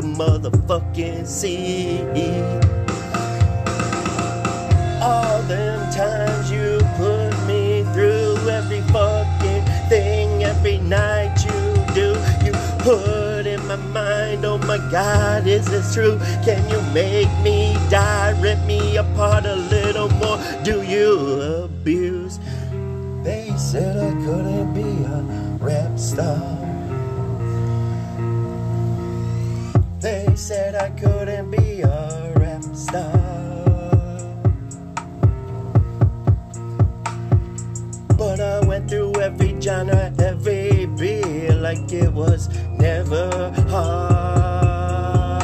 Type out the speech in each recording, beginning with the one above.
to motherfucking see. All them times you put me through every fucking thing, every night you do, you put in my mind, oh my god, is this true? Can you make me die, rip me apart a little more? Do you abuse? They said I couldn't be a rap star. They said I couldn't be a rap star. But I went through every genre, every beat like it was never hard.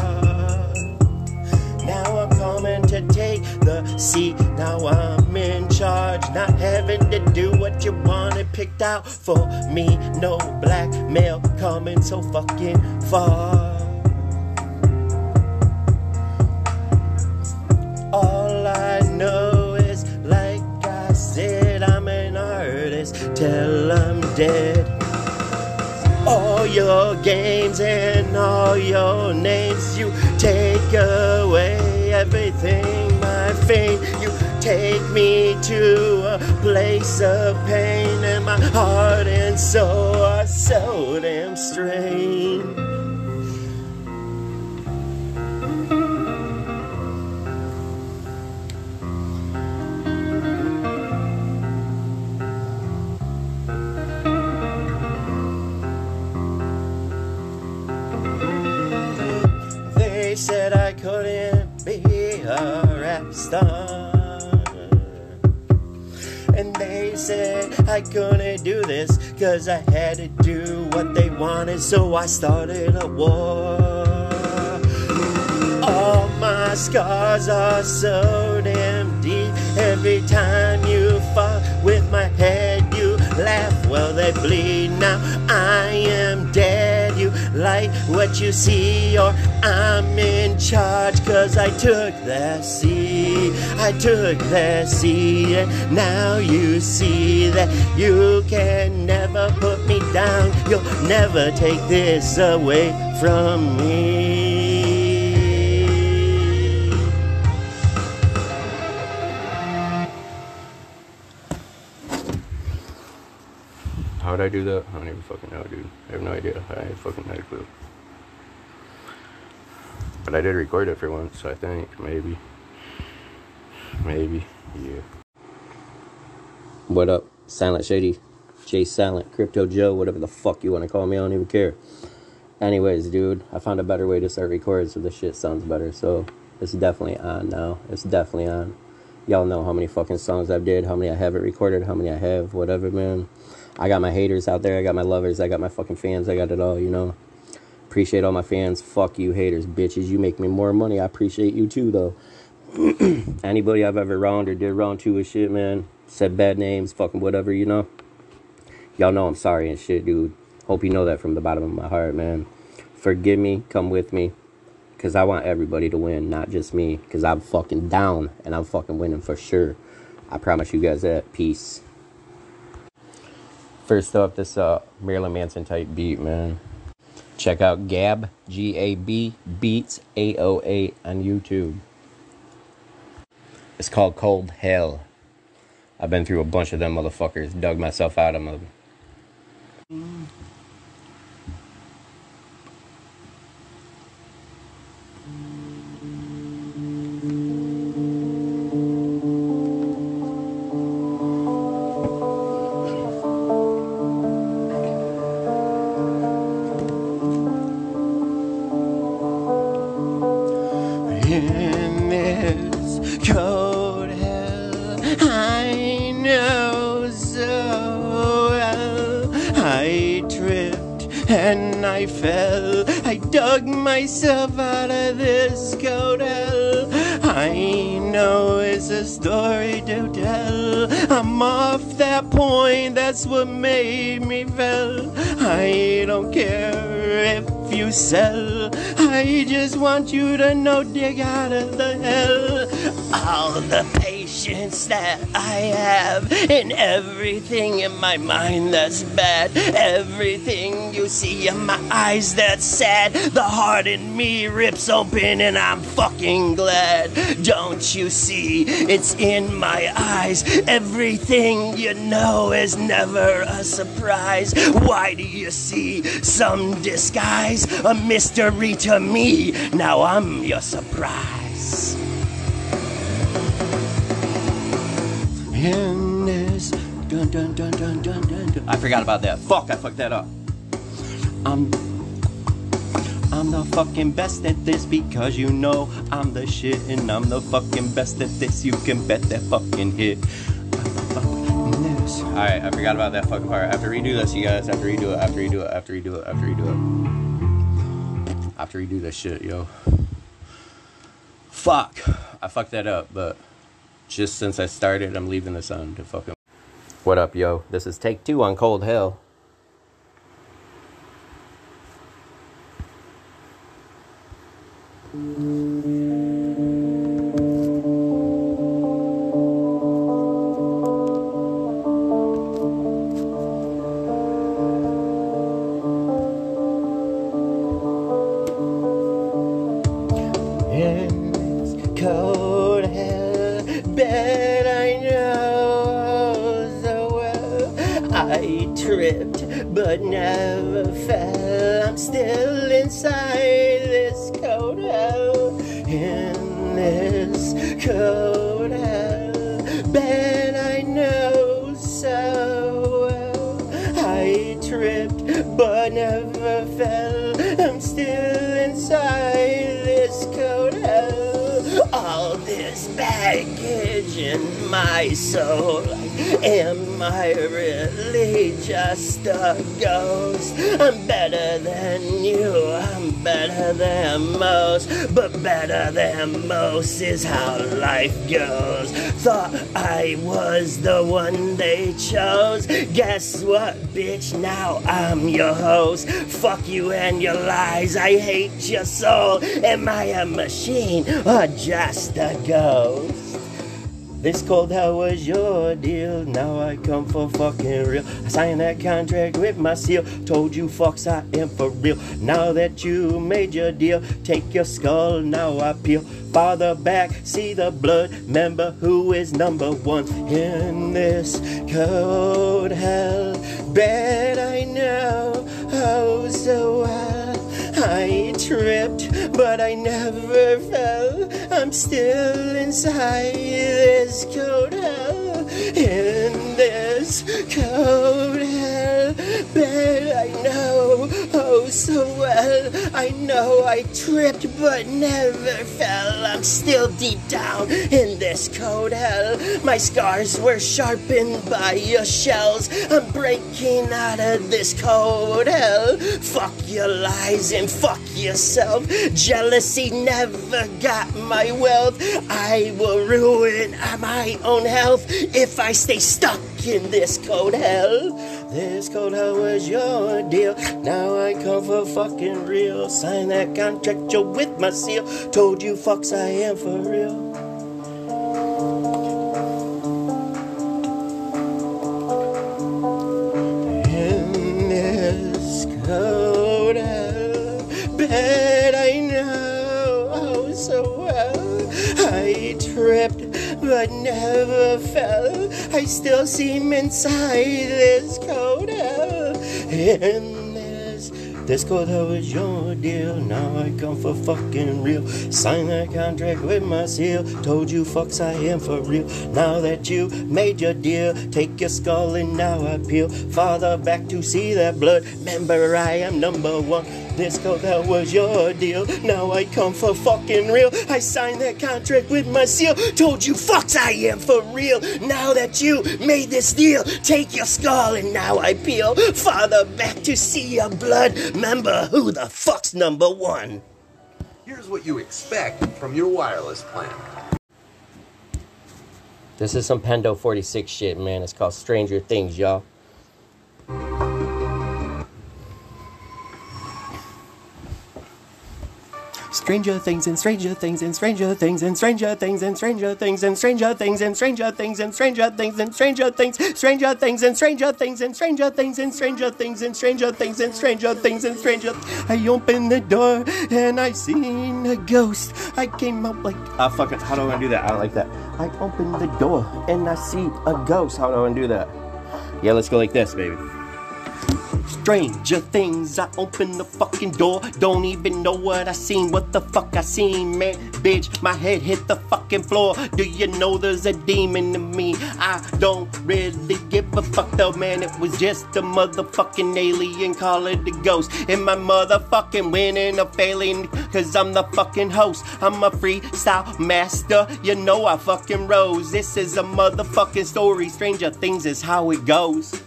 Now I'm coming to take the seat. Now I'm in charge, not having to do what you wanted picked out for me. No blackmail coming so fucking far. All I know is, like I said, I'm an artist till I'm dead. All your games and all your names, you take away everything, my fame. You take me to a place of pain, and my heart and soul are so damn strained. Couldn't be a rap star. And they said I couldn't do this cause I had to do what they wanted, so I started a war. All my scars are so damn deep. Every time you fuck with my head, you laugh. Well, they bleed now. I am dead. Like what you see, or I'm in charge. Cause I took the seat. I took the seat. And now you see that you can never put me down. You'll never take this away from me. How'd I do that? I don't even fucking know, dude. I have no idea. I fucking fucking no clue. But I did record it for once, I think. Maybe. Maybe. Yeah. What up? Silent Shady, Jay Silent, Crypto Joe, whatever the fuck you want to call me, I don't even care. Anyways, dude, I found a better way to start recording so this shit sounds better. So it's definitely on now. It's definitely on. Y'all know how many fucking songs I've did, how many I haven't recorded, how many I have, whatever, man. I got my haters out there, I got my lovers, I got my fucking fans, I got it all, you know. Appreciate all my fans. Fuck you, haters, bitches. You make me more money. I appreciate you too, though. Anybody I've ever wronged or did wrong to with shit, man. Said bad names, fucking whatever, you know. Y'all know I'm sorry and shit, dude. Hope you know that from the bottom of my heart, man. Forgive me, come with me. Because I want everybody to win, not just me. Because I'm fucking down and I'm fucking winning for sure. I promise you guys that. Peace. First up, this uh Marilyn Manson type beat, man. Check out Gab G A B Beats A O A on YouTube. It's called Cold Hell. I've been through a bunch of them motherfuckers, dug myself out of them. and dig out of the hell. All the patience that I have, and everything in my mind that's bad. Everything you see in my eyes that's sad. The heart in me rips open, and I'm fucking glad. Don't you see? It's in my eyes. Everything you know is never a surprise. Why do you see some disguise? A mystery to me. Now I'm your surprise. In dun dun dun dun dun dun dun. I forgot about that. Fuck, I fucked that up. I'm I'm the fucking best at this because you know I'm the shit and I'm the fucking best at this. You can bet that fucking hit. Alright, I forgot about that fucking part. I have to redo this, you guys. I have to redo it, I have to redo it, I have to redo it, I have to redo it. I have to redo this shit, yo. Fuck. I fucked that up, but just since I started, I'm leaving this on to fucking. What up, yo? This is take two on Cold Hell. In but never fell. I'm still inside this cold hell. In this cold hell bed, I know so well. I tripped, but never fell. I'm still inside this cold hell. All this baggage in my soul. Am I really just a ghost? I'm better than you, I'm better than most, but better than most is how life goes. Thought I was the one they chose. Guess what, bitch? Now I'm your host. Fuck you and your lies. I hate your soul. Am I a machine or just a ghost? This cold hell was your deal. Now I come for fucking real. I signed that contract with my seal. Told you fucks I am for real. Now that you made your deal, take your skull. Now I peel. Farther back, see the blood. Remember who is number one in this cold hell. Bet I know oh so well. I tripped, but I never fell. I'm still inside this cold hell. In this cold hell. Bet I know oh so well. I know I tripped, but never fell. I'm still deep down in this cold hell. My scars were sharpened by your shells. I'm breaking out of this cold hell. Fuck your lies and fuck yourself. Jealousy never got my wealth. I will ruin my own health if I stay stuck in this cold hell. This cold hell was your deal. Now I come for fucking real. Sign that contract, you with my seal. Told you fucks I am for real. But never fell. I still seem inside this cold hell. In this This cold hell was your deal. Now I come for fucking real. Sign that contract with my seal. Told you fucks I am for real. Now that you made your deal, take your skull and now I peel. Father back to see that blood. Remember I am number one. This cold hell was your deal. Now I come for fucking real. I signed that contract with my seal. Told you fucks I am for real. Now that you made this deal, take your skull and now I peel. Father back to see your blood. Remember who the fuck's number one. Here's what you expect from your wireless plan. This is some Pendo 46 shit, man. It's called Stranger Things, y'all. Stranger things and stranger things and stranger things and stranger things and stranger things and stranger things and stranger things and stranger things and stranger things, stranger things and stranger things and stranger things and stranger things and stranger things and stranger things and stranger. I opened the door and I seen a ghost. I came out like ah fucking how do I do that? I don't like that. I opened the door and I see a ghost. How do I do that? Yeah, let's go like this, baby. Stranger things, I open the fucking door. Don't even know what I seen. What the fuck I seen, man? Bitch, my head hit the fucking floor. Do you know there's a demon in me? I don't really give a fuck though, man. It was just a motherfucking alien. Call it a ghost. And my motherfucking winning or failing. Cause I'm the fucking host. I'm a freestyle master. You know I fucking rose. This is a motherfucking story. Stranger things is how it goes.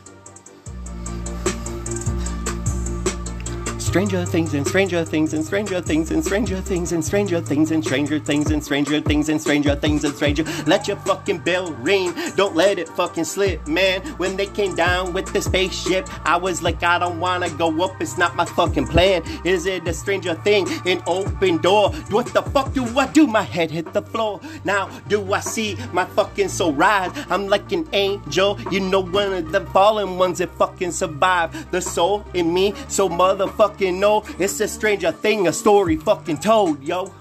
Stranger things and stranger things and stranger things and stranger things and stranger things and stranger things and stranger things and stranger things and stranger. Let your fucking bell ring. Don't let it fucking slip, man. When they came down with the spaceship, I was like, I don't wanna go up. It's not my fucking plan. Is it a stranger thing? An open door. What the fuck do I do? My head hit the floor. Now do I see my fucking soul rise? I'm like an angel. You know one of the fallen ones that fucking survive. The soul in me, so motherfucking know it's a stranger thing, a story fucking told, yo.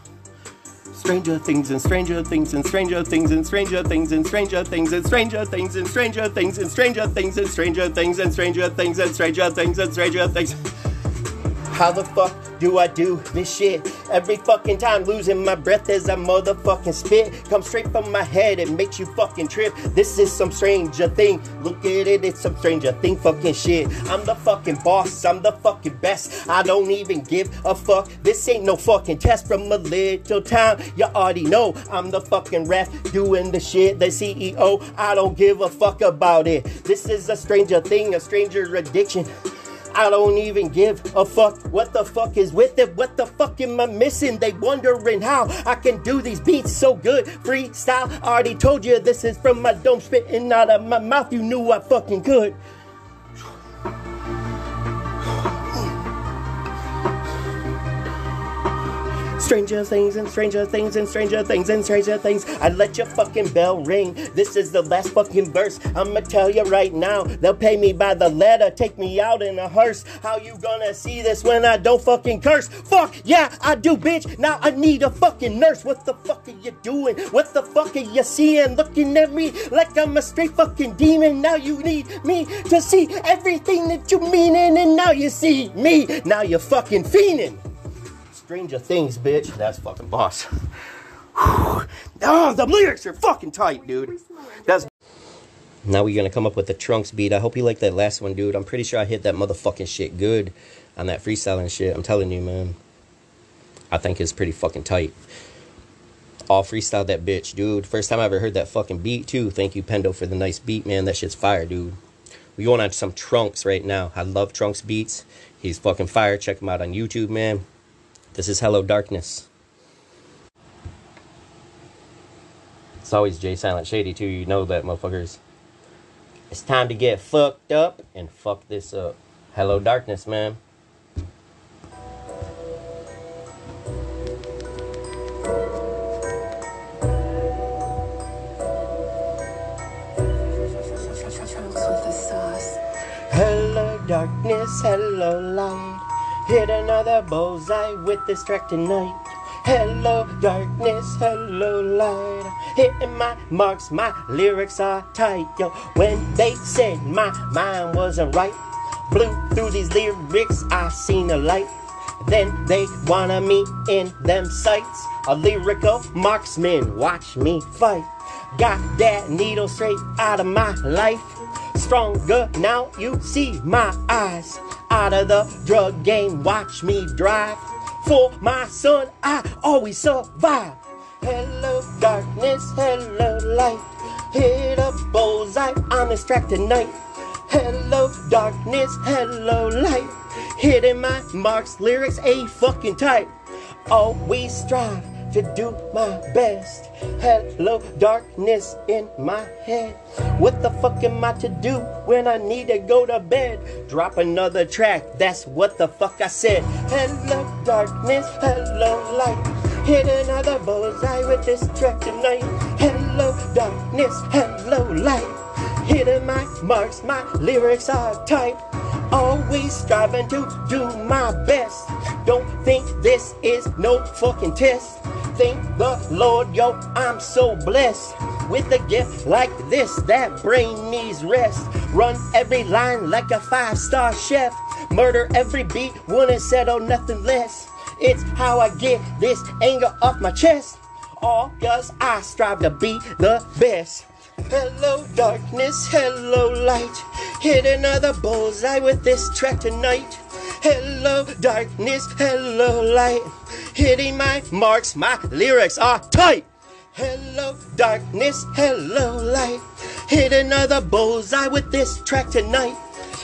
Stranger things and stranger things and stranger things and stranger things and stranger things and stranger things and stranger things and stranger things and stranger things and stranger things and stranger things and stranger things. How the fuck do I do this shit? Every fucking time losing my breath as I motherfucking spit. Come straight from my head, it makes you fucking trip. This is some stranger thing. Look at it, it's some stranger thing fucking shit. I'm the fucking boss, I'm the fucking best. I don't even give a fuck. This ain't no fucking test from a little town. You already know I'm the fucking ref doing the shit. The CEO, I don't give a fuck about it. This is a stranger thing, a stranger addiction. I don't even give a fuck what the fuck is with it. What the fuck am I missing? They wondering how I can do these beats so good. Freestyle, I already told you this is from my dome spitting out of my mouth. You knew I fucking could. Stranger things and stranger things and stranger things and stranger things. I let your fucking bell ring. This is the last fucking verse. I'ma tell you right now. They'll pay me by the letter. Take me out in a hearse. How you gonna see this when I don't fucking curse? Fuck yeah, I do, bitch. Now I need a fucking nurse. What the fuck are you doing? What the fuck are you seeing? Looking at me like I'm a straight fucking demon. Now you need me to see everything that you meaning, and now you see me. Now you're fucking fiending. Stranger Things, bitch. That's fucking boss. oh, the lyrics are fucking tight, dude. That's Now we're gonna come up with the trunks beat. I hope you like that last one, dude. I'm pretty sure I hit that motherfucking shit good on that freestyling shit. I'm telling you, man. I think it's pretty fucking tight. All freestyle that bitch, dude. First time I ever heard that fucking beat too. Thank you, Pendo, for the nice beat, man. That shit's fire, dude. We going on some trunks right now. I love trunks beats. He's fucking fire. Check him out on YouTube, man. This is Hello Darkness. It's always Jay Silent Shady too. You know that, motherfuckers. It's time to get fucked up and fuck this up. Hello Darkness, man. Hello, darkness, hello, light. Hit another bullseye with this track tonight. Hello, darkness, hello, light. Hitting my marks, my lyrics are tight, yo. When they said my mind wasn't right, blew through these lyrics, I seen a light. Then they wanted me in them sights. A lyrical marksman, watch me fight. Got that needle straight out of my life. Stronger now, you see my eyes. Out of the drug game, watch me drive. For my son, I always survive. Hello, darkness, hello, light. Hit a bullseye on this track tonight. Hello, darkness, hello, light. Hitting my marks, lyrics a fucking tight. Always strive to do my best. Hello, darkness in my head. What the fuck am I to do when I need to go to bed? Drop another track, that's what the fuck I said. Hello, darkness, hello, light. Hit another bullseye with this track tonight. Hello, darkness, hello, light. Hitting my marks, my lyrics are tight. Always striving to do my best. Don't think this is no fucking test. Thank the Lord, yo, I'm so blessed. With a gift like this, that brain needs rest. Run every line like a five star chef. Murder every beat, wouldn't settle nothing less. It's how I get this anger off my chest. All cause I strive to be the best. Hello, darkness, hello, light. Hit another bullseye with this track tonight. Hello, darkness, hello, light. Hitting my marks, my lyrics are tight. Hello, darkness, hello, light. Hit another bullseye with this track tonight.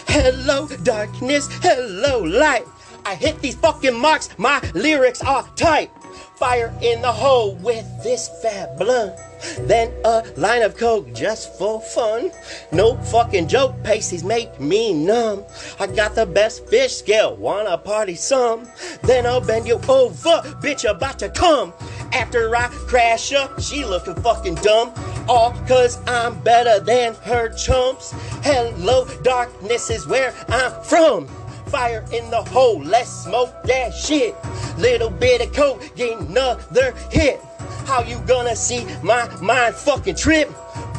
Hello, darkness, hello, light. I hit these fucking marks, my lyrics are tight. Fire in the hole with this fat blunt. Then a line of coke just for fun. No fucking joke, pasties make me numb. I got the best fish scale, wanna party some? Then I'll bend you over, bitch about to come. After I crash her, she looking fucking dumb. All cause I'm better than her chumps. Hello, darkness is where I'm from fire in the hole. Let's smoke that shit. Little bit of coke, get another hit. How you gonna see my mind fucking trip?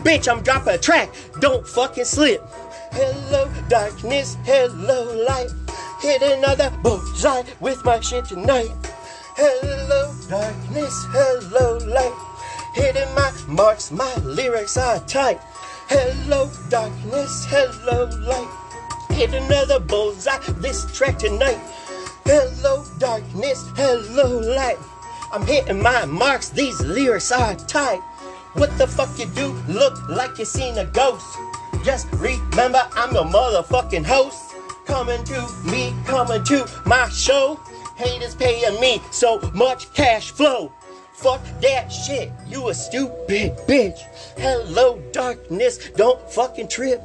Bitch, I'm dropping a track. Don't fucking slip. Hello, darkness. Hello, light. Hit another bullseye with my shit tonight. Hello, darkness. Hello, light. Hitting my marks, my lyrics are tight. Hello, darkness. Hello, light hit another bullseye this track tonight. Hello, darkness, hello, light. I'm hitting my marks, these lyrics are tight. What the fuck you do? Look like you seen a ghost. Just remember, I'm the motherfucking host. Coming to me, coming to my show. Haters paying me so much cash flow. Fuck that shit, you a stupid bitch. Hello, darkness, don't fucking trip.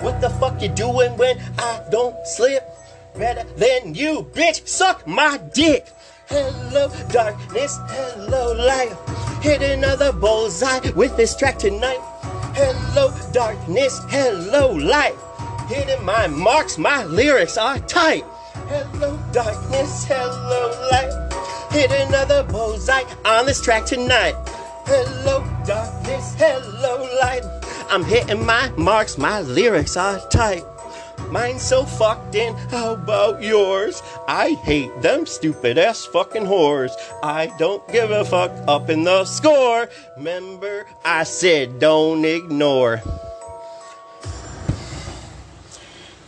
What the fuck you doing when I don't slip? Better than you, bitch. Suck my dick. Hello, darkness. Hello, light. Hit another bullseye with this track tonight. Hello, darkness. Hello, light. Hitting my marks, my lyrics are tight. Hello, darkness. Hello, light. Hit another bullseye on this track tonight. Hello, darkness. Hello, light. I'm hitting my marks, my lyrics are tight. Mine's so fucked in, how about yours? I hate them stupid ass fucking whores. I don't give a fuck up in the score. Remember, I said don't ignore.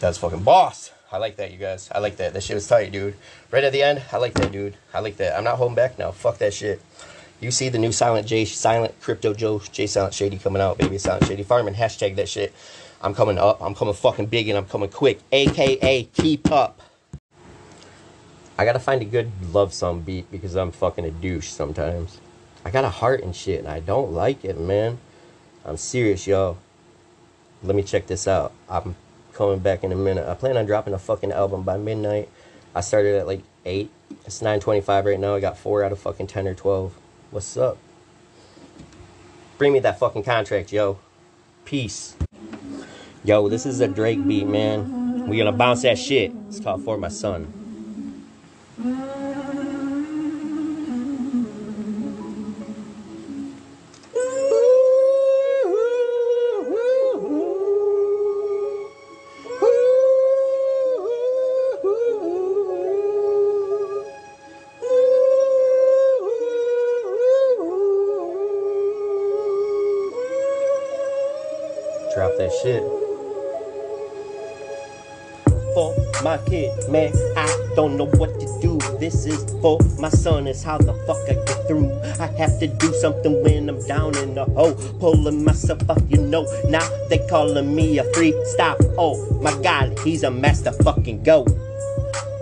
That's fucking boss. I like that, you guys. I like that. That shit was tight, dude. Right at the end, I like that, dude. I like that. I'm not holding back now. Fuck that shit. You see the new Silent J, Silent Crypto Joe, J Silent Shady coming out, baby. Silent Shady Farming. Hashtag that shit. I'm coming up. I'm coming fucking big and I'm coming quick. AKA keep up. I gotta find a good love song beat because I'm fucking a douche sometimes. I got a heart and shit and I don't like it, man. I'm serious, yo. Let me check this out. I'm coming back in a minute. I plan on dropping a fucking album by midnight. I started at like 8. It's 9.25 right now. I got 4 out of fucking 10 or 12. What's up? Bring me that fucking contract, yo. Peace. Yo, this is a Drake beat, man. We gonna bounce that shit. It's called For My Son. My kid, man. I don't know what to do. This is for my son. It's how the fuck I get through. I have to do something when I'm down in the hole, pulling myself up. You know now they calling me a free stop. Oh my God, he's a master fucking go.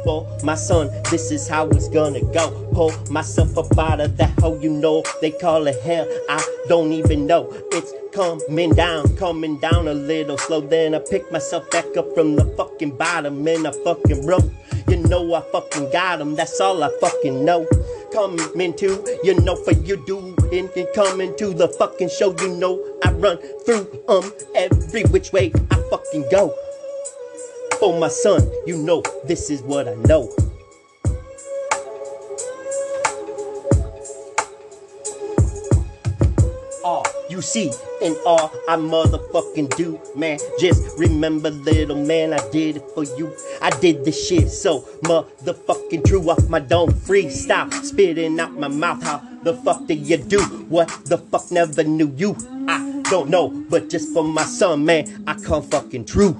For my son, this is how it's gonna go. Pull myself up out of that hole, you know they call it hell. I don't even know it's coming down, coming down a little slow. Then I pick myself back up from the fucking bottom and I fucking broke. You know I fucking got him, that's all I fucking know. Coming to, you know, for you do, and and coming to the fucking show, you know I run through um every which way I fucking go. For my son, you know this is what I know. See and all I motherfucking do, man. Just remember, little man, I did it for you. I did this shit so motherfucking true off my dome. Free stop spitting out my mouth. How the fuck did you do? What the fuck never knew you? I don't know, but just for my son, man, I come fucking true.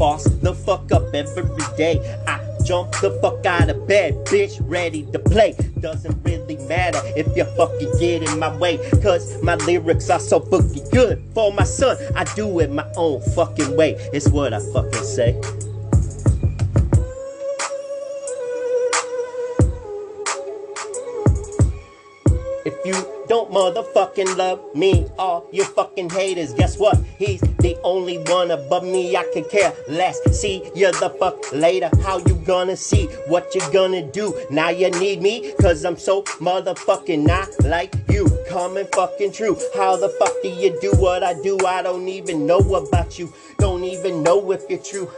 boss the fuck up every day. I jump the fuck out of bed, bitch, ready to play. Doesn't really matter if you fucking get in my way, cause my lyrics are so fucking good. For my son, I do it my own fucking way. It's what I fucking say. You don't motherfucking love me, all you fucking haters, guess what? He's the only one above me. I can care less. See you the fuck later. How you gonna see what you gonna do? Now you need me, cause I'm so motherfucking not like you. Coming fucking true. How the fuck do you do what I do? I don't even know about you. Don't even know if you're true.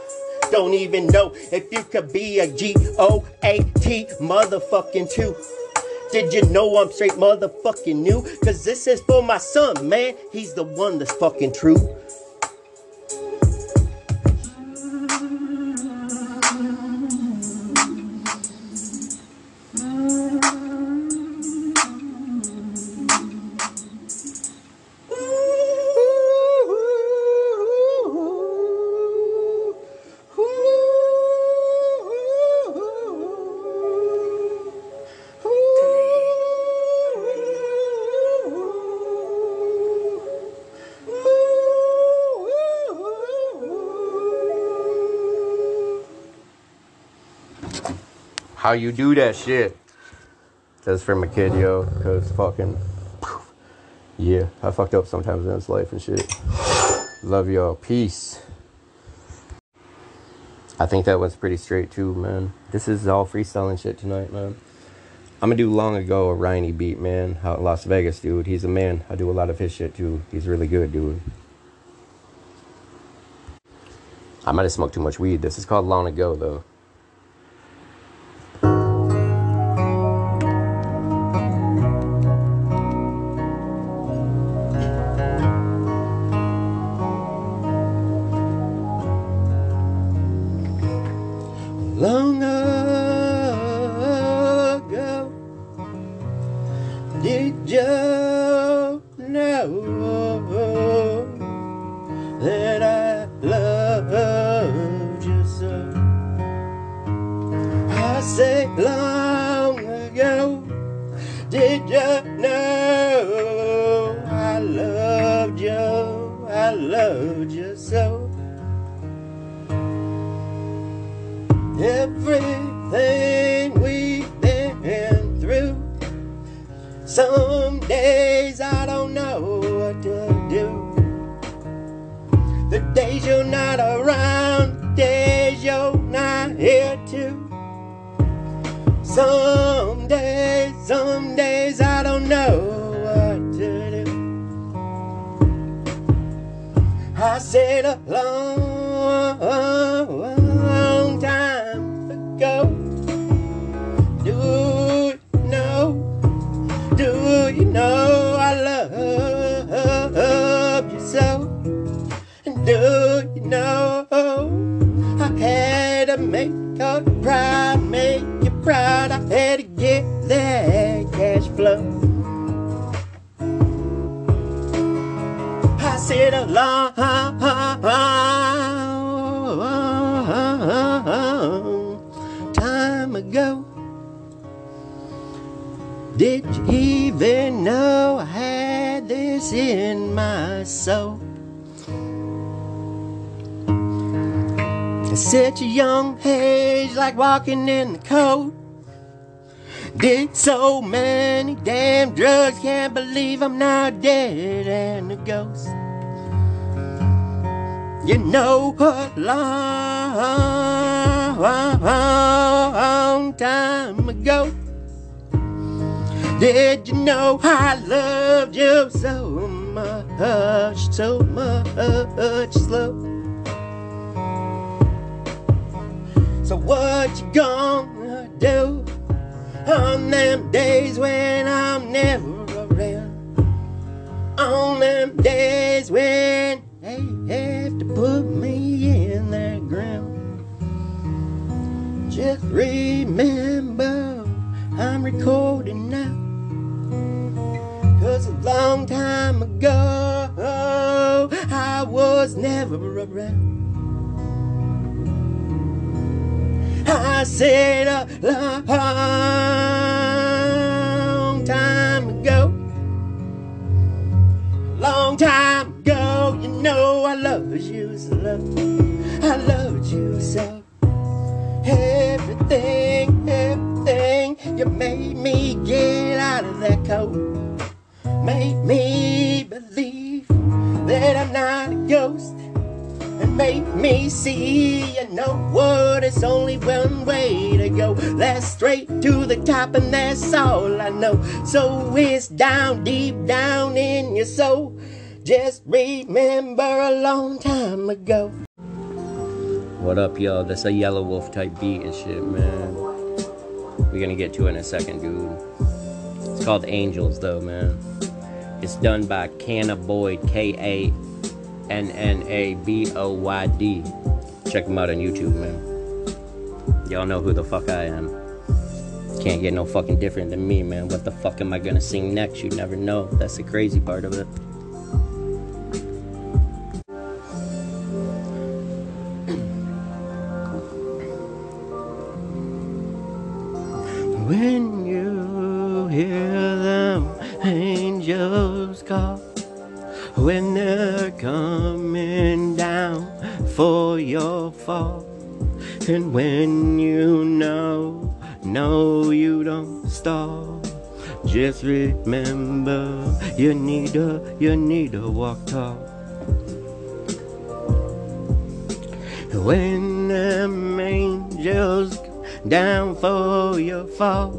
Don't even know if you could be a G O A T motherfucking two. Did you know I'm straight motherfucking new? Cause this is for my son, man. He's the one that's fucking true. How you do that shit? That's for my kid, yo. Cause fucking, yeah, I fucked up sometimes in this life and shit. Love y'all. Peace. I think that was pretty straight too, man. This is all freestyling shit tonight, man. I'm gonna do long ago a Rhiney beat, man. Out in Las Vegas, dude. He's a man. I do a lot of his shit too. He's really good, dude. I might have smoked too much weed. This is called Long Ago, though. cash flow. I said along, long time ago. Did you even know I had this in my soul? At such a young age, like walking in the cold. Did so many damn drugs, can't believe I'm now dead and a ghost. You know a long time ago. Did you know I loved you so much, so much slow? So what you gonna do on them days when I'm never around? On them days when they have to put me in the ground. Just remember I'm recording now. Cause a long time ago I was never around. I said a long time ago. Long time ago, you know I loved you so. I loved you so. Everything, everything, you made me get out of that cold. Made me believe that I'm not a ghost make me see you know what it's only one way to go that's straight to the top and that's all i know so it's down deep down in your soul just remember a long time ago What up, y'all? That's a Yelawolf type beat and shit, man. We're gonna get to it in a second, dude. It's called Angels, though, man. It's done by Kanna Boyd, K A N N A B O Y D. Check him out on YouTube, man. Y'all know who the fuck I am. Can't get no fucking different than me, man. What the fuck am I gonna sing next? You never know. That's the crazy part of it. when you hear them angels call when they're coming down for your fall. And when you know no you don't stall. Just remember you need to you need to walk tall. When them angels down for your fall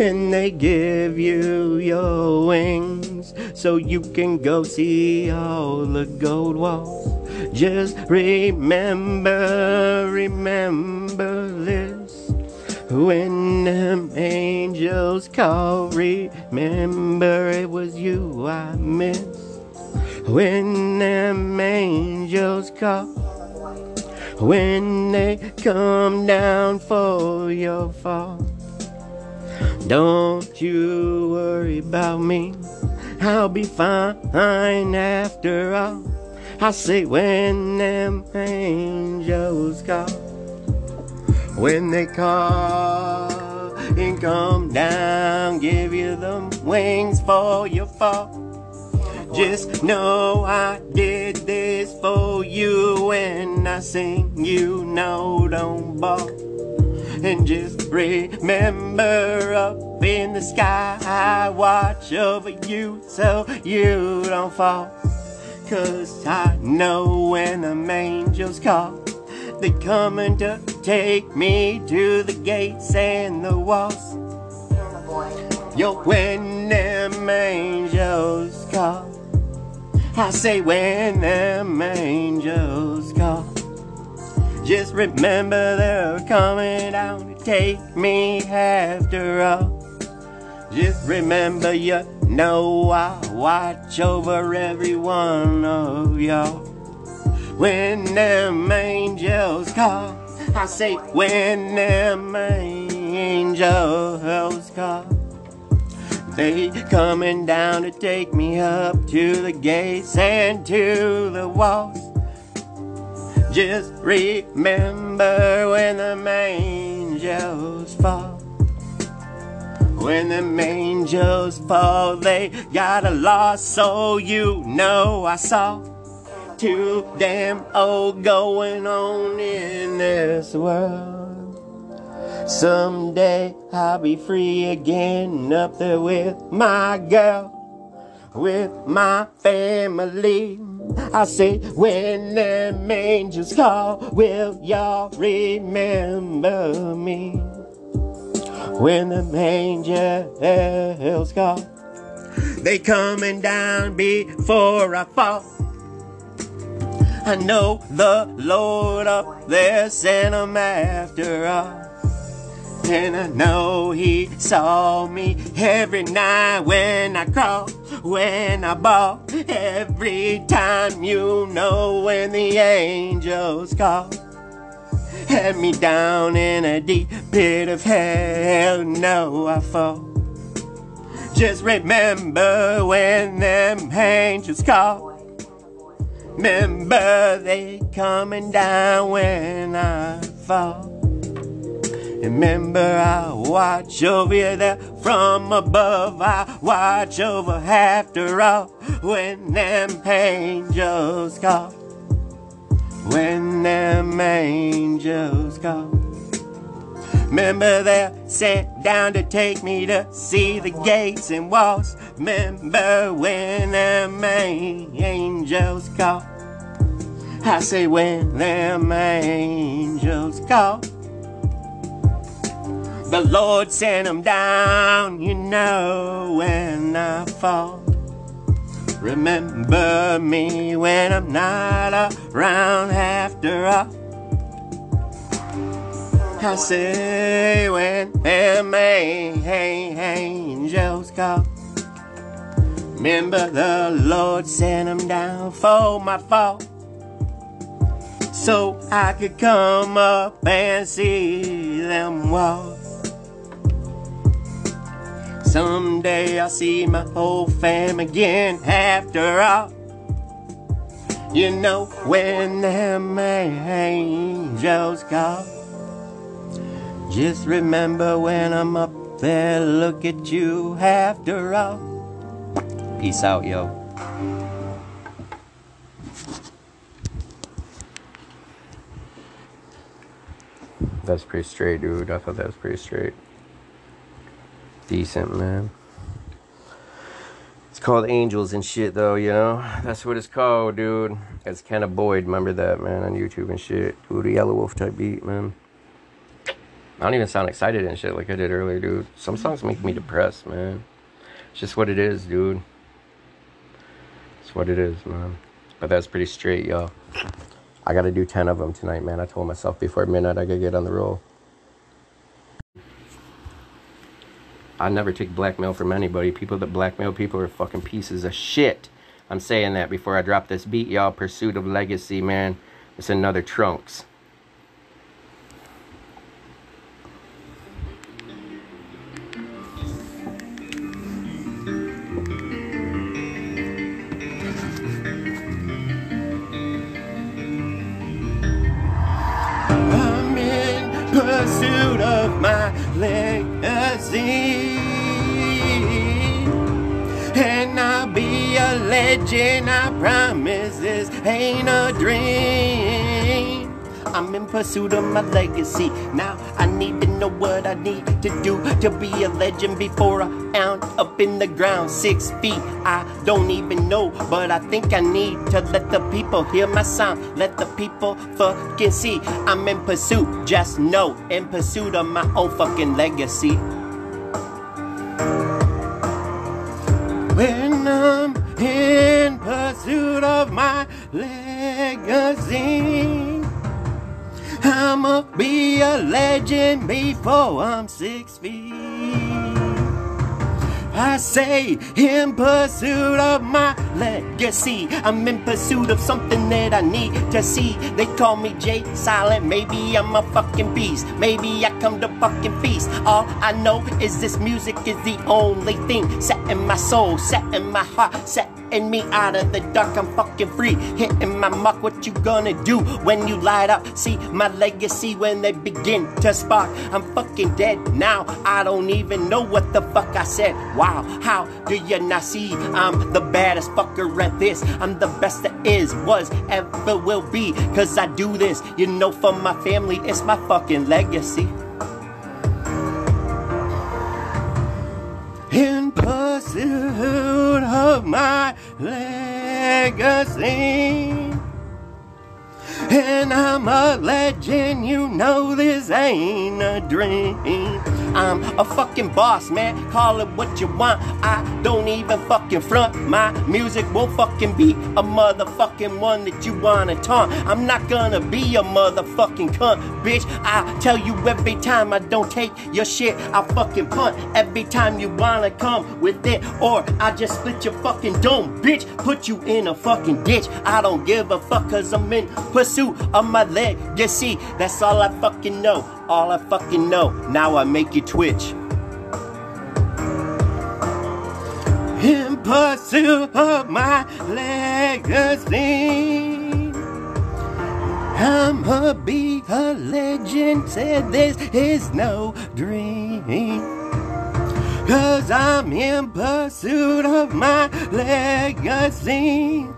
and they give you your wings? So you can go see all the gold walls. Just remember remember this. When them angels call remember it was you i missed. When them angels call when they come down for your fall. Don't you worry about me, I'll be fine after all. I say when them angels call, when they call and come down, give you them wings for your fall. Just know I did this for you when I sing you know don't ball. And just remember up in the sky I watch over you so you don't fall. Cause I know when them angels call they coming to take me to the gates and the walls. Yo, when them angels call I say when them angels call, just remember they're coming down to take me after all. Just remember you know I watch over every one of y'all. When them angels call, I say when them angels call. They coming down to take me up to the gates and to the walls. Just remember when the angels fall. When the angels fall, they got a loss, so you know I saw too damn old going on in this world. Someday I'll be free again up there with my girl, with my family. I say, when them angels call, will y'all remember me? When them angels call, they coming down before I fall. I know the Lord up there sent 'em after all. And I know he saw me every night when I crawl, when I ball, every time you know when the angels call. Had me down in a deep pit of hell, no, I fall. Just remember when them angels call. Remember they coming down when I fall. Remember, I watch over you there from above. I watch over after all when them angels call. When them angels call. Remember, they're sent down to take me to see the gates and walls. Remember when them angels call. I say, when them angels call. The Lord sent down, you know, when I fall. Remember me when I'm not around after all. I say when them angels call. Remember the Lord sent down for my fault. So I could come up and see them walk. Someday I'll see my whole fam again after all. You know when them angels call. Just remember when I'm up there, look at you after all. Peace out, yo. That's pretty straight, dude. I thought that was pretty straight. Decent, man. It's called Angels and shit, though, you know? That's what it's called, dude. It's Kanna Boyd. Remember that, man, on YouTube and shit. Ooh, the Yelawolf type beat, man. I don't even sound excited and shit like I did earlier, dude. Some songs make me depressed, man. It's just what it is, dude. It's what it is, man. But that's pretty straight, y'all. I gotta do 10 of them tonight, man. I told myself before midnight I gotta get on the roll. I never take blackmail from anybody. People that blackmail people are fucking pieces of shit. I'm saying that before I drop this beat, y'all. Pursuit of Legacy, man. It's another Trunks. I'm in pursuit of my legacy. Legend, I promise this ain't a dream. I'm in pursuit of my legacy. Now I need to know what I need to do to be a legend before I am up in the ground. Six feet, I don't even know, but I think I need to let the people hear my sound. Let the people fucking see I'm in pursuit. Just know, in pursuit of my own fucking legacy. When I'm pursuit of my legacy. I'ma be a legend before I'm six feet. I say, in pursuit of my legacy. I'm in pursuit of something that I need to see. They call me Jay Silent. Maybe I'm a fucking beast. Maybe I come to fucking feast. All I know is this music is the only thing set in my soul, set in my heart, setting me out of the dark. I'm fucking free. Hitting my mark. What you gonna do when you light up? See my legacy when they begin to spark. I'm fucking dead now. I don't even know what the fuck I said. Wow, how do you not see? I'm the baddest fucker at this. I'm the best that is, was, ever will be. Cause I do this, you know, for my family. It's my fucking legacy. Pursuit of my legacy. And I'm a legend, you know this ain't a dream. I'm a fucking boss, man. Call it what you want. I don't even fucking front. My music won't fucking be a motherfucking one that you wanna taunt. I'm not gonna be a motherfucking cunt, bitch. I tell you every time I don't take your shit, I fucking punt. Every time you wanna come with it, or I just split your fucking dome, bitch. Put you in a fucking ditch. I don't give a fuck cause I'm in pursuit of my legacy. That's all I fucking know. All I fucking know. Now I make you twitch. In pursuit of my legacy. I'ma be a legend. Said this is no dream. Cause I'm in pursuit of my legacy.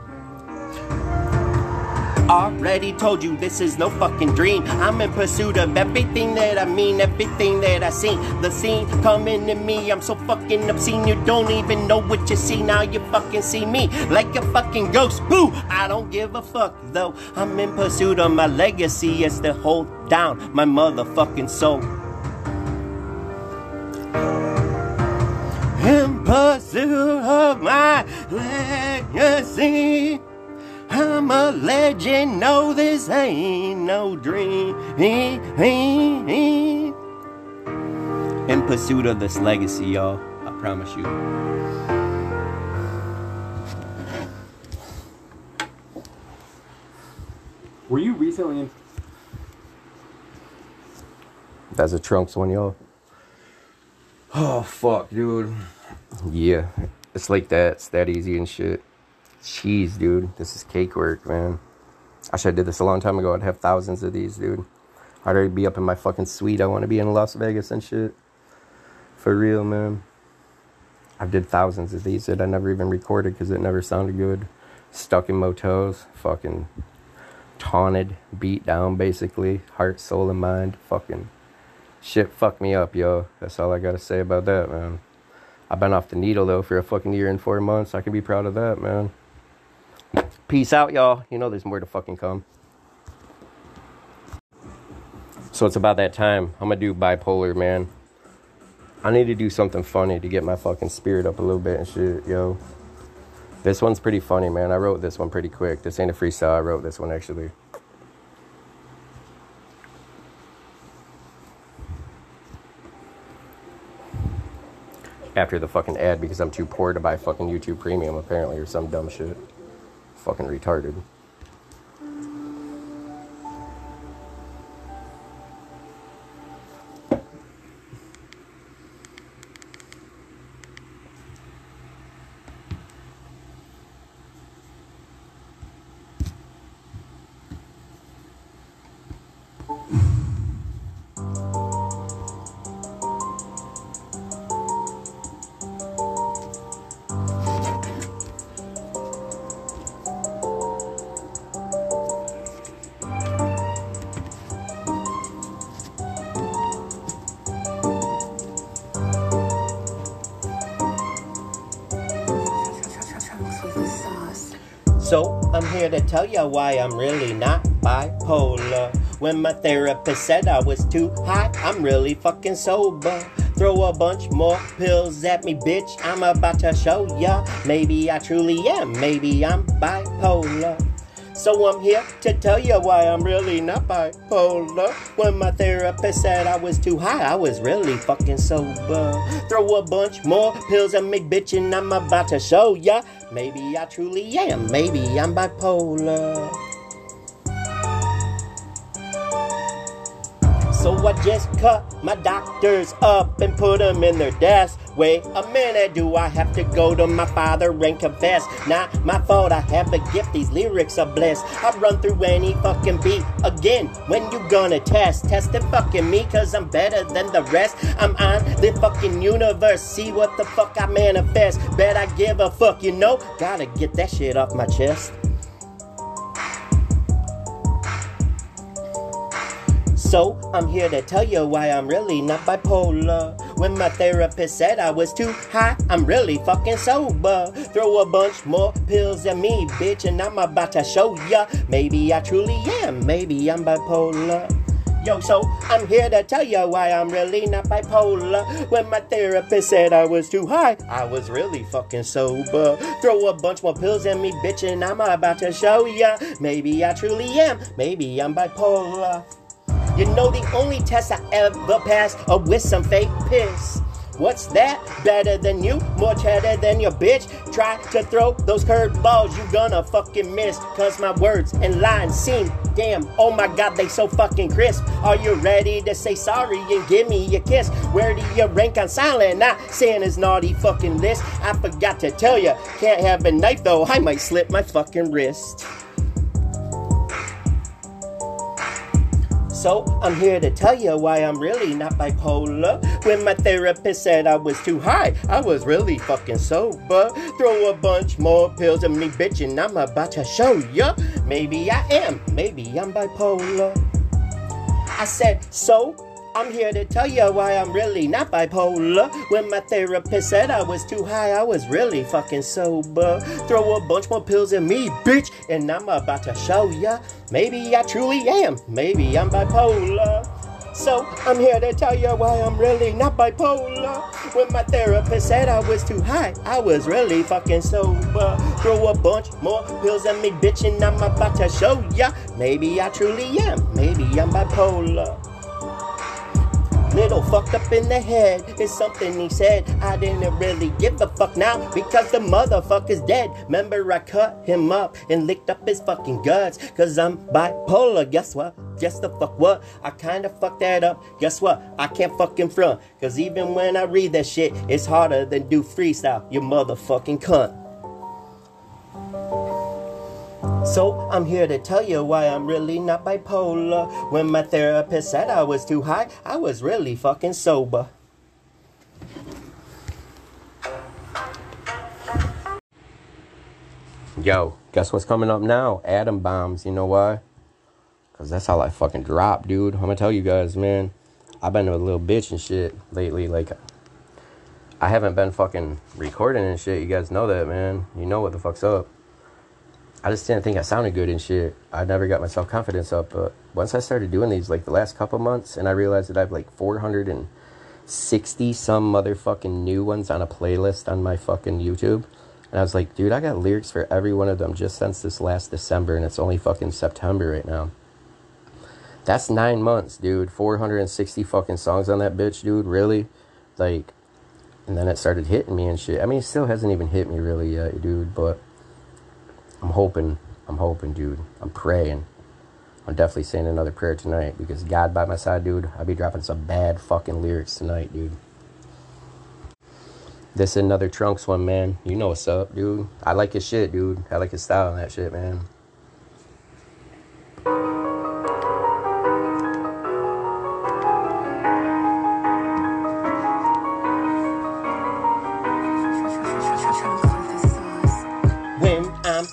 Already told you this is no fucking dream. I'm in pursuit of everything that I mean, everything that I seen. The scene coming to me, I'm so fucking obscene. You don't even know what you see. Now you fucking see me like a fucking ghost. Boo! I don't give a fuck though. I'm in pursuit of my legacy. It's to hold down my motherfucking soul. In pursuit of my legacy. I'm a legend, no, this ain't no dream. In pursuit of this legacy, y'all. I promise you. Were you recently in? That's a Trunks one, y'all. Oh, fuck, dude. Yeah, it's like that. It's that easy and shit. Jeez, dude. This is cake work, man. I should have did this a long time ago. I'd have thousands of these, dude. I'd already be up in my fucking suite. I want to be in Las Vegas and shit. For real, man. I've did thousands of these that I never even recorded because it never sounded good. Stuck in motels. Fucking taunted. Beat down, basically. Heart, soul, and mind. Fucking shit fucked me up, yo. That's all I gotta say about that, man. I've been off the needle, though, for a fucking year and four months. I can be proud of that, man. Peace out, y'all. You know there's more to fucking come. So it's about that time. I'm gonna do bipolar, man. I need to do something funny to get my fucking spirit up a little bit and shit, yo. This one's pretty funny, man. I wrote this one pretty quick. This ain't a freestyle. I wrote this one actually. After the fucking ad because I'm too poor to buy fucking YouTube Premium apparently or some dumb shit. Fucking retarded. So I'm here to tell you why I'm really not bipolar. When my therapist said I was too high, I'm really fucking sober. Throw a bunch more pills at me, bitch. I'm about to show ya. Maybe I truly am. Maybe I'm bipolar. So I'm here to tell you why I'm really not bipolar. When my therapist said I was too high, I was really fucking sober. Throw a bunch more pills at me, bitch, and I'm about to show ya. Maybe I truly am. Maybe I'm bipolar. So I just cut my doctors up and put them in their desk. Wait a minute, eh, do I have to go to my father and confess? Not my fault, I have a gift, these lyrics are blessed. I run through any fucking beat again. When you gonna test? Test it fucking me, cause I'm better than the rest. I'm on the fucking universe, see what the fuck I manifest. Bet I give a fuck, you know? Gotta get that shit off my chest. So I'm here to tell you why I'm really not bipolar. When my therapist said I was too high, I'm really fucking sober. Throw a bunch more pills at me, bitch, and I'm about to show ya. Maybe I truly am, maybe I'm bipolar. Yo, so I'm here to tell you why I'm really not bipolar. When my therapist said I was too high, I was really fucking sober. Throw a bunch more pills at me, bitch, and I'm about to show ya. Maybe I truly am, maybe I'm bipolar. You know the only test I ever passed are with some fake piss. What's that? Better than you, more cheddar than your bitch. Try to throw those curveballs, you gonna fucking miss. Cause my words and lines seem damn. Oh my god, they so fucking crisp. Are you ready to say sorry and give me a kiss? Where do you rank on silent? Not saying his naughty fucking list. I forgot to tell you, can't have a knife though, I might slip my fucking wrist. So I'm here to tell you why I'm really not bipolar. When my therapist said I was too high, I was really fucking sober. Throw a bunch more pills at me, bitch, and I'm about to show ya. Maybe I am, maybe I'm bipolar. I said, so I'm here to tell you why I'm really not bipolar. When my therapist said I was too high, I was really fucking sober. Throw a bunch more pills at me, bitch, and I'm about to show ya. Maybe I truly am, maybe I'm bipolar. So I'm here to tell you why I'm really not bipolar. When my therapist said I was too high, I was really fucking sober. Throw a bunch more pills at me, bitch, and I'm about to show ya. Maybe I truly am, maybe I'm bipolar. Little fucked up in the head is something he said. I didn't really give a fuck now because the motherfucker's dead. Remember, I cut him up and licked up his fucking guts because I'm bipolar. Guess what? Guess the fuck what? I kinda fucked that up. Guess what? I can't fucking front because even when I read that shit, it's harder than do freestyle. You motherfucking cunt. So I'm here to tell you why I'm really not bipolar. When my therapist said I was too high, I was really fucking sober. Yo, guess what's coming up now? Atom bombs. You know why? Cause that's how I fucking drop, dude. I'm gonna tell you guys, man. I've been a little bitch and shit lately. Like, I haven't been fucking recording and shit. You guys know that, man. You know what the fuck's up. I just didn't think I sounded good and shit. I never got my self confidence up. But once I started doing these, like the last couple months, and I realized that I have like 460 some motherfucking new ones on a playlist on my fucking YouTube. And I was like, dude, I got lyrics for every one of them just since this last December, and it's only fucking September right now. That's nine months, dude. 460 fucking songs on that bitch, dude. Really? Like, and then it started hitting me and shit. I mean, it still hasn't even hit me really yet, dude, but I'm hoping, I'm hoping, dude. I'm praying. I'm definitely saying another prayer tonight because God by my side, dude. I'll be dropping some bad fucking lyrics tonight, dude. This is another Trunks one, man. You know what's up, dude. I like his shit, dude. I like his style and that shit, man. When I'm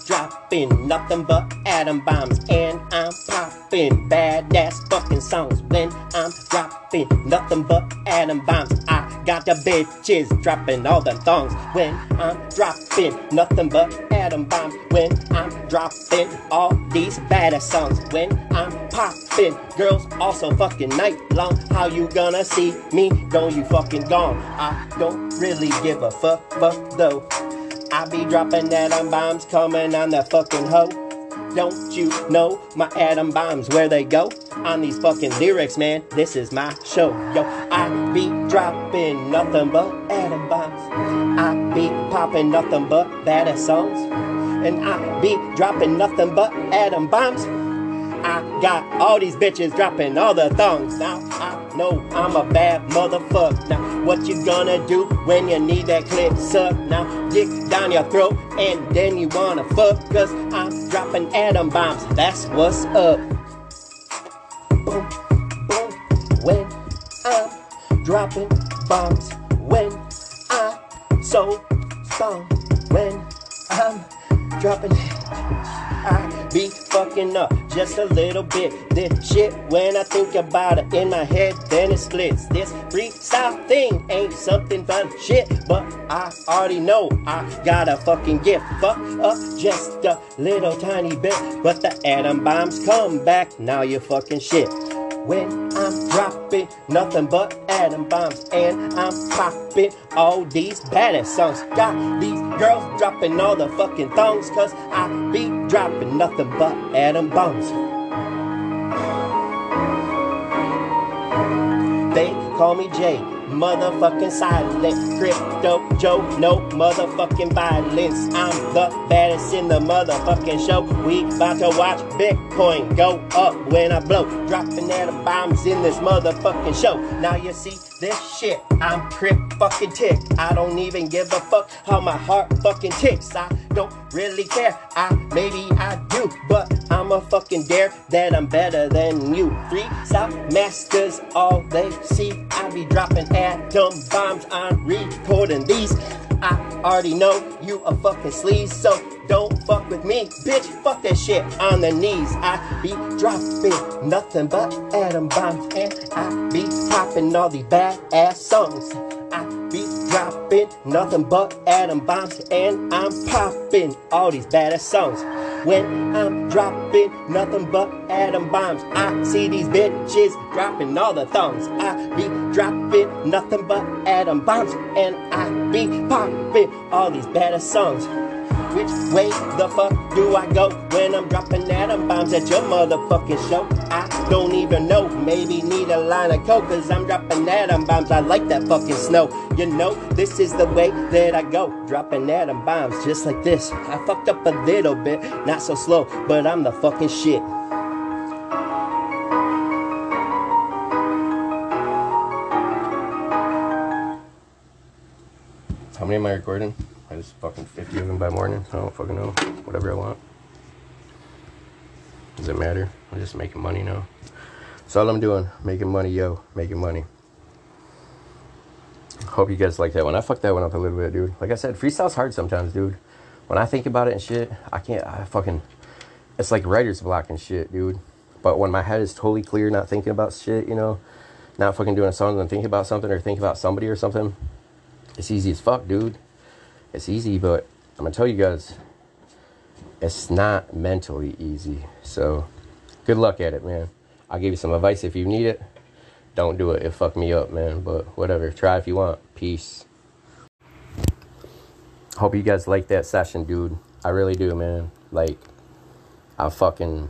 dropping nothing but atom bombs and I'm popping badass fucking songs. When I'm dropping nothing but atom bombs, I got the bitches dropping all them thongs. When I'm dropping nothing but atom bombs. When I'm dropping all these badass songs. When I'm popping girls also fucking night long. How you gonna see me? Don't you fucking gone? I don't really give a fuck, fuck though. I be dropping atom bombs coming on the fucking hoe. Don't you know my atom bombs where they go? On these fucking lyrics, man. This is my show, yo. I be dropping nothing but atom bombs. I be popping nothing but badass songs. And I be dropping nothing but atom bombs. I got all these bitches dropping all the thongs. Now I know I'm a bad motherfucker. Now what you gonna do when you need that clip suck? Now dick down your throat and then you wanna fuck. Cause I'm dropping atom bombs. That's what's up. Boom, boom. When I'm dropping bombs. When I'm so strong. When I'm dropping I be fucking up just a little bit. This shit, when I think about it in my head, then it splits. This freestyle thing ain't something fun shit, but I already know I got a fucking gift. Fuck up just a little tiny bit, but the atom bombs come back. Now you fucking shit. When I'm dropping nothing but atom bombs and I'm popping all these baddest songs. Got these girls dropping all the fucking thongs cause I be dropping nothing but atom bombs. They call me Jay, motherfucking silent. Crypto Joe, no motherfucking violence. I'm the baddest in the motherfucking show. We about to watch Bitcoin go up when I blow. Dropping atom bombs in this motherfucking show. Now you see this shit. I'm crip fucking tick. I don't even give a fuck how my heart fucking ticks. I don't really care. I maybe I do, but I'm a fucking dare that I'm better than you. Three South Masters, all they see. I be dropping atom bombs. I'm recording these. I already know you a fucking sleaze, so don't fuck with me, bitch. Fuck that shit on the knees. I be dropping nothing but atom bombs, and I be popping all these badass songs. I be dropping nothing but atom bombs, and I'm popping all these badass songs. When I'm dropping nothing but atom bombs, I see these bitches dropping all the thongs. I be dropping nothing but atom bombs, and I be popping all these badass songs. Which way the fuck do I go when I'm dropping atom bombs at your motherfucking show? I don't even know. Maybe need a line of coke, cause I'm dropping atom bombs. I like that fucking snow. You know, this is the way that I go. Dropping atom bombs just like this. I fucked up a little bit, not so slow, but I'm the fucking shit. How many am I recording? I just fucking 50 of them by morning. I don't fucking know. Whatever I want. Does it matter? I'm just making money now. That's all I'm doing. Making money, yo. Making money. Hope you guys like that one. I fucked that one up a little bit, dude. Like I said, freestyle's hard sometimes, dude. When I think about it and shit, I can't, I fucking, it's like writer's block and shit, dude. But when my head is totally clear, not thinking about shit, you know, not fucking doing a song and thinking about something or thinking about somebody or something, it's easy as fuck, dude. It's easy, but I'm gonna tell you guys, it's not mentally easy. So, good luck at it, man. I'll give you some advice if you need it. Don't do it. It fucked me up, man. But whatever. Try if you want. Peace. Hope you guys like that session, dude. I really do, man. Like, I fucking.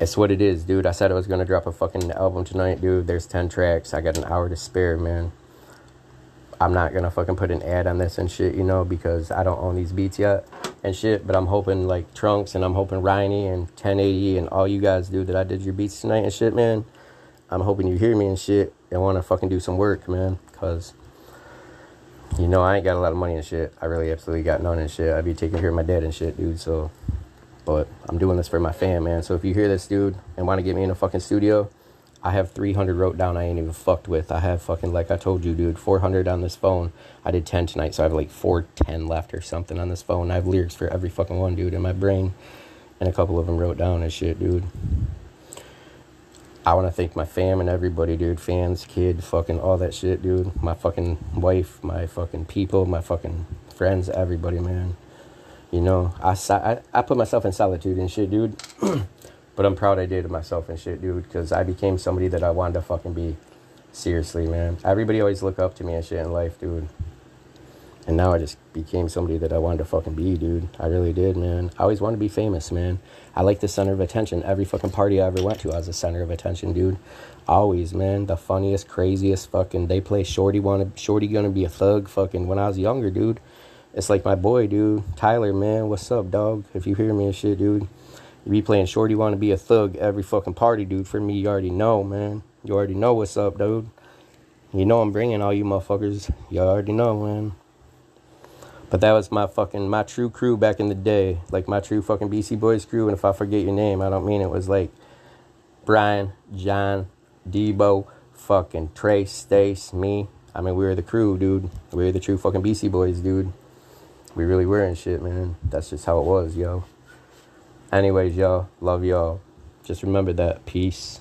It's what it is, dude. I said I was gonna drop a fucking album tonight, dude. There's 10 tracks. I got an hour to spare, man. I'm not gonna fucking put an ad on this and shit, you know, because I don't own these beats yet and shit. But I'm hoping like Trunks and I'm hoping Riney and 1080 and all you guys do that I did your beats tonight and shit, man. I'm hoping you hear me and shit and want to fucking do some work, man. Cause you know I ain't got a lot of money and shit. I really absolutely got none and shit. I be taking care of my dad and shit, dude. So, but I'm doing this for my fam, man. So if you hear this, dude, and want to get me in a fucking studio. I have 300 wrote down I ain't even fucked with. I have fucking, like I told you, dude, 400 on this phone. I did 10 tonight, so I have like 410 left or something on this phone. I have lyrics for every fucking one, dude, in my brain. And a couple of them wrote down and shit, dude. I want to thank my fam and everybody, dude. Fans, kid, fucking all that shit, dude. My fucking wife, my fucking people, my fucking friends, everybody, man. You know, I, I, I put myself in solitude and shit, dude. But I'm proud I did it myself and shit, dude, because I became somebody that I wanted to fucking be. Seriously, man. Everybody always look up to me and shit in life, dude. And now I just became somebody that I wanted to fucking be, dude. I really did, man. I always wanted to be famous, man. I like the center of attention. Every fucking party I ever went to, I was the center of attention, dude. Always, man. The funniest, craziest fucking. They play Shorty wanna Shorty gonna be a thug. Fucking when I was younger, dude. It's like my boy, dude. Tyler, man. What's up, dog? If you hear me and shit, dude. You be playing Shorty wanna be a thug every fucking party, dude. For me, you already know, man. You already know what's up, dude. You know I'm bringing all you motherfuckers. You already know, man. But that was my fucking my true crew back in the day, like my true fucking BC Boys crew. And if I forget your name, I don't mean it was like Brian, John, Debo, fucking Trey, Stace, me. I mean, we were the crew, dude. We were the true fucking BC Boys, dude. We really were and shit, man. That's just how it was, yo. Anyways, y'all, love y'all. Just remember that. Peace.